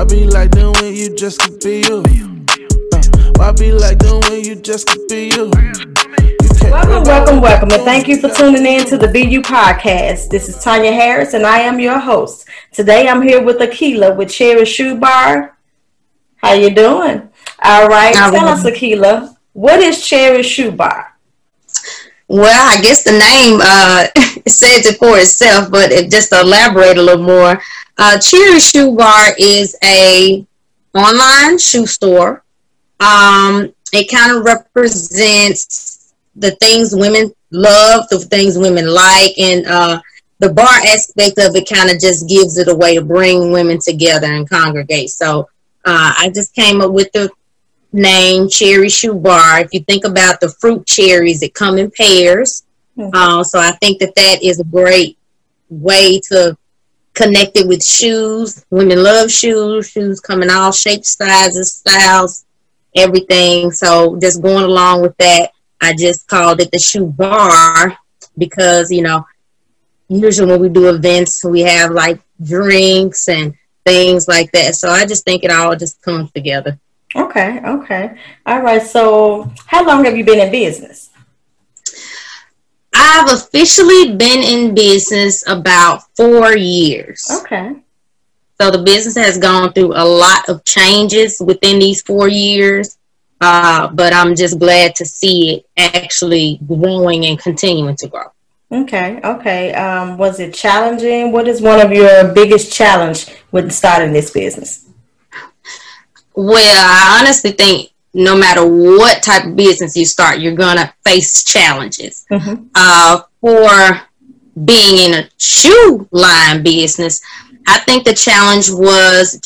Why be like them when you just could be you? Uh, why be like them when you just could be you? Welcome, welcome, welcome, and thank you for tuning in to the BU podcast. This is Tanya Harris, and I am your host. Today, I'm here with Akila with Cherry Shoe Bar. How you doing? All right, All tell right. us, Akila, what is Cherry Shoe Bar? Well, I guess the name uh, says it for itself, but if just to elaborate a little more, uh, Cherry Shoe Bar is a online shoe store. Um, it kind of represents the things women love, the things women like, and uh, the bar aspect of it kind of just gives it a way to bring women together and congregate. So uh, I just came up with the name Cherry Shoe Bar. If you think about the fruit cherries, it come in pairs. Mm-hmm. Uh, so I think that that is a great way to connect it with shoes. Women love shoes. Shoes come in all shapes, sizes, styles, everything. So just going along with that, I just called it the shoe bar because, you know, usually when we do events, we have like drinks and things like that. So I just think it all just comes together. Okay, okay. All right. So, how long have you been in business? I've officially been in business about four years. Okay. So, the business has gone through a lot of changes within these four years. Uh, but I'm just glad to see it actually growing and continuing to grow. Okay, okay. Um, was it challenging? What is one of your biggest challenge with starting this business? Well, I honestly think no matter what type of business you start, you're gonna face challenges. Mm-hmm. Uh, for being in a shoe line business, I think the challenge was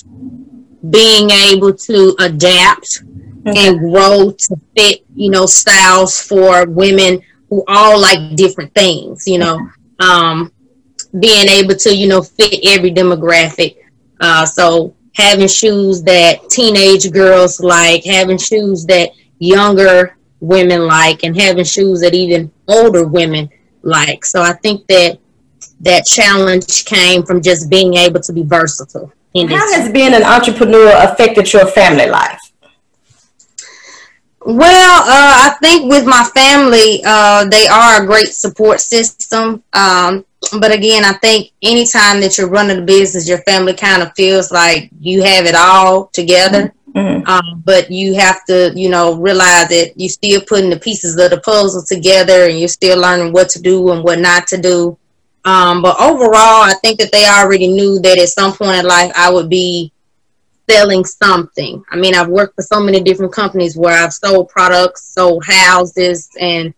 being able to adapt and grow to fit, you know, styles for women who all like different things, you know. Um, being able to, you know, fit every demographic. Uh, so having shoes that teenage girls like, having shoes that younger women like, and having shoes that even older women like. So I think that that challenge came from just being able to be versatile. How has being an entrepreneur affected your family life? Well, uh, I think with my family, uh, they are a great support system. Um, but again, I think anytime that you're running a business, your family kind of feels like you have it all together. Mm-hmm. Um, but you have to, you know, realize that you're still putting the pieces of the puzzle together and you're still learning what to do and what not to do. Um, but overall, I think that they already knew that at some point in life I would be selling something. I mean, I've worked for so many different companies where I've sold products, sold houses, and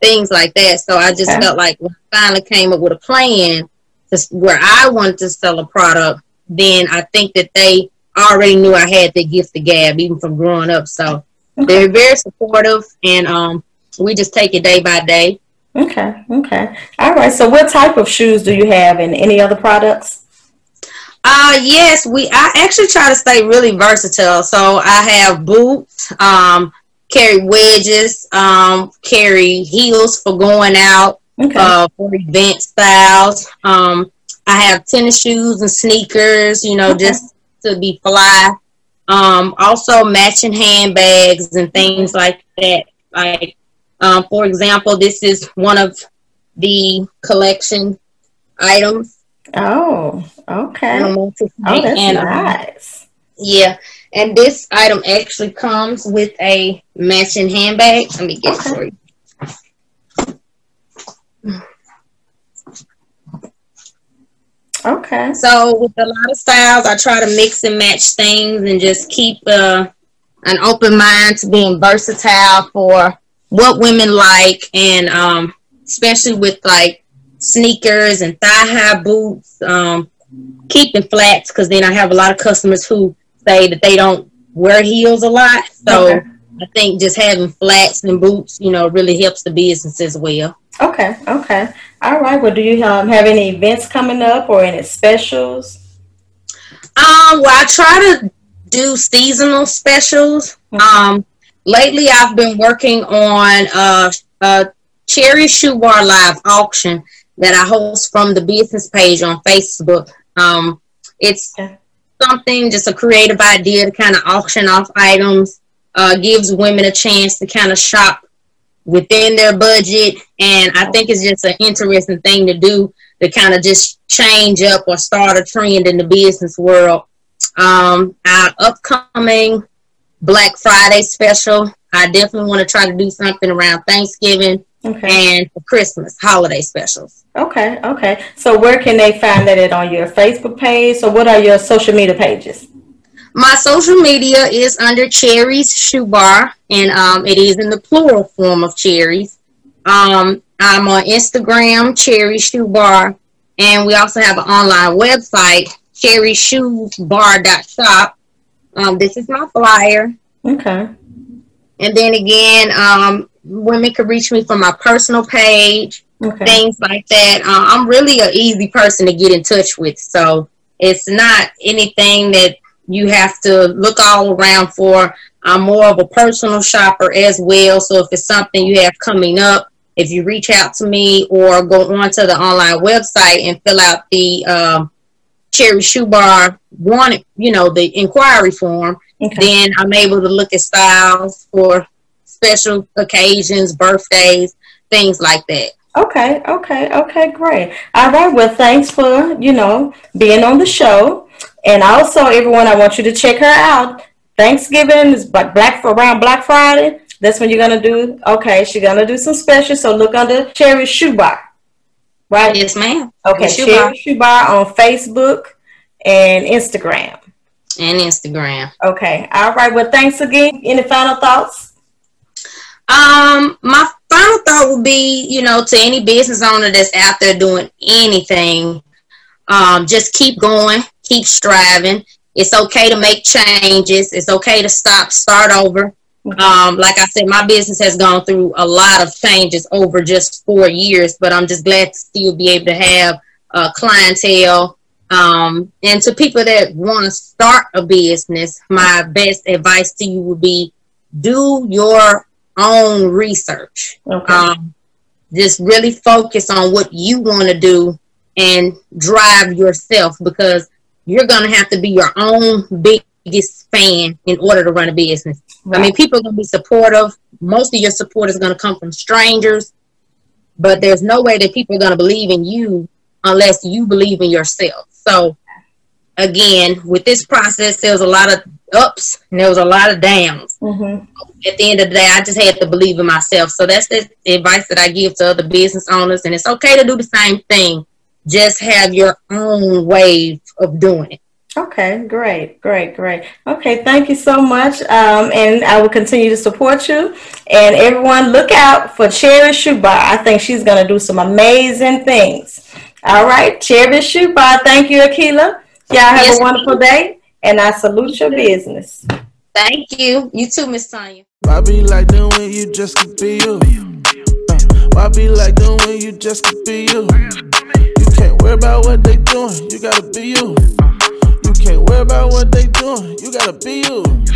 things like that. So I just okay. felt like when I finally came up with a plan to, where I wanted to sell a product, then I think that they already knew I had the gift of gab, even from growing up. So okay. they're very supportive, and um, we just take it day by day. Okay, okay. All right. So, what type of shoes do you have, and any other products? Uh yes, we I actually try to stay really versatile. So I have boots, um, carry wedges, um, carry heels for going out, okay. uh, for event styles. Um, I have tennis shoes and sneakers, you know, okay. just to be fly. Um, also matching handbags and things like that. Like, um, for example, this is one of the collection items Oh, okay. Oh, that's and, um, nice. yeah, and this item actually comes with a matching handbag. Let me get okay. it for you. Okay. So with a lot of styles, I try to mix and match things and just keep uh, an open mind to being versatile for what women like, and um, especially with like sneakers and thigh high boots, um, keeping flats because then I have a lot of customers who say that they don't wear heels a lot. So okay. I think just having flats and boots, you know, really helps the business as well. Okay, okay. All right. Well, do you um, have any events coming up or any specials? Um, well, I try to do seasonal specials. Um, lately I've been working on a, a cherry shoe bar live auction that I host from the business page on Facebook. Um, it's something, just a creative idea to kind of auction off items. Uh, gives women a chance to kind of shop within their budget, and I think it's just an interesting thing to do to kind of just change up or start a trend in the business world. Um, our upcoming Black Friday special, I definitely want to try to do something around Thanksgiving okay. and for Christmas holiday specials. Okay, okay. So where can they find that on your Facebook page? So what are your social media pages? My social media is under Cherries Shoe Bar, and um, it is in the plural form of cherries. Um, I'm on Instagram, Cherry Shoe Bar, and we also have an online website, cherryshoesbar.shop. Um, this is my flyer. Okay. And then again, um, women can reach me from my personal page, okay. things like that. Uh, I'm really an easy person to get in touch with, so it's not anything that you have to look all around for. I'm more of a personal shopper as well. So if it's something you have coming up, if you reach out to me or go onto the online website and fill out the um, Cherry Shoe Bar wanted, you know, the inquiry form, okay. then I'm able to look at styles for special occasions, birthdays, things like that. Okay, okay, okay, great. All right, well, thanks for, you know, being on the show. And also, everyone, I want you to check her out. Thanksgiving is Black for around Black Friday. That's when you're gonna do. Okay, she's gonna do some special. So look under Cherry Shoe Bar. Right? Yes, ma'am. Okay, Shoe Cherry Bar. Shoe Bar on Facebook and Instagram. And Instagram. Okay. All right. Well, thanks again. Any final thoughts? Um, my final thought would be, you know, to any business owner that's out there doing anything, um, just keep going, keep striving. It's okay to make changes. It's okay to stop, start over. Um, like I said, my business has gone through a lot of changes over just four years, but I'm just glad to still be able to have a clientele. Um, and to people that want to start a business, my best advice to you would be do your own research. Okay. Um, just really focus on what you want to do and drive yourself because you're going to have to be your own biggest fan in order to run a business. Right. I mean, people are going to be supportive. Most of your support is going to come from strangers, but there's no way that people are going to believe in you unless you believe in yourself. So, again, with this process, there was a lot of ups and there was a lot of downs. Mm-hmm. At the end of the day, I just had to believe in myself. So that's the advice that I give to other business owners. And it's okay to do the same thing. Just have your own way of doing it. Okay, great, great, great. Okay, thank you so much. Um, and I will continue to support you. And everyone, look out for Cherry Shoe Bar. I think she's going to do some amazing things. All right, Cherry Shoe Bar. Thank you, Akila. Y'all have yes, a wonderful day. And I salute your business. Thank you. You too, Miss Tanya. Why be like that when you just could be you? Uh, why be like that when you just could be you? You can't worry about what they doing. You gotta be you. You can't worry about what they doing. You gotta be you.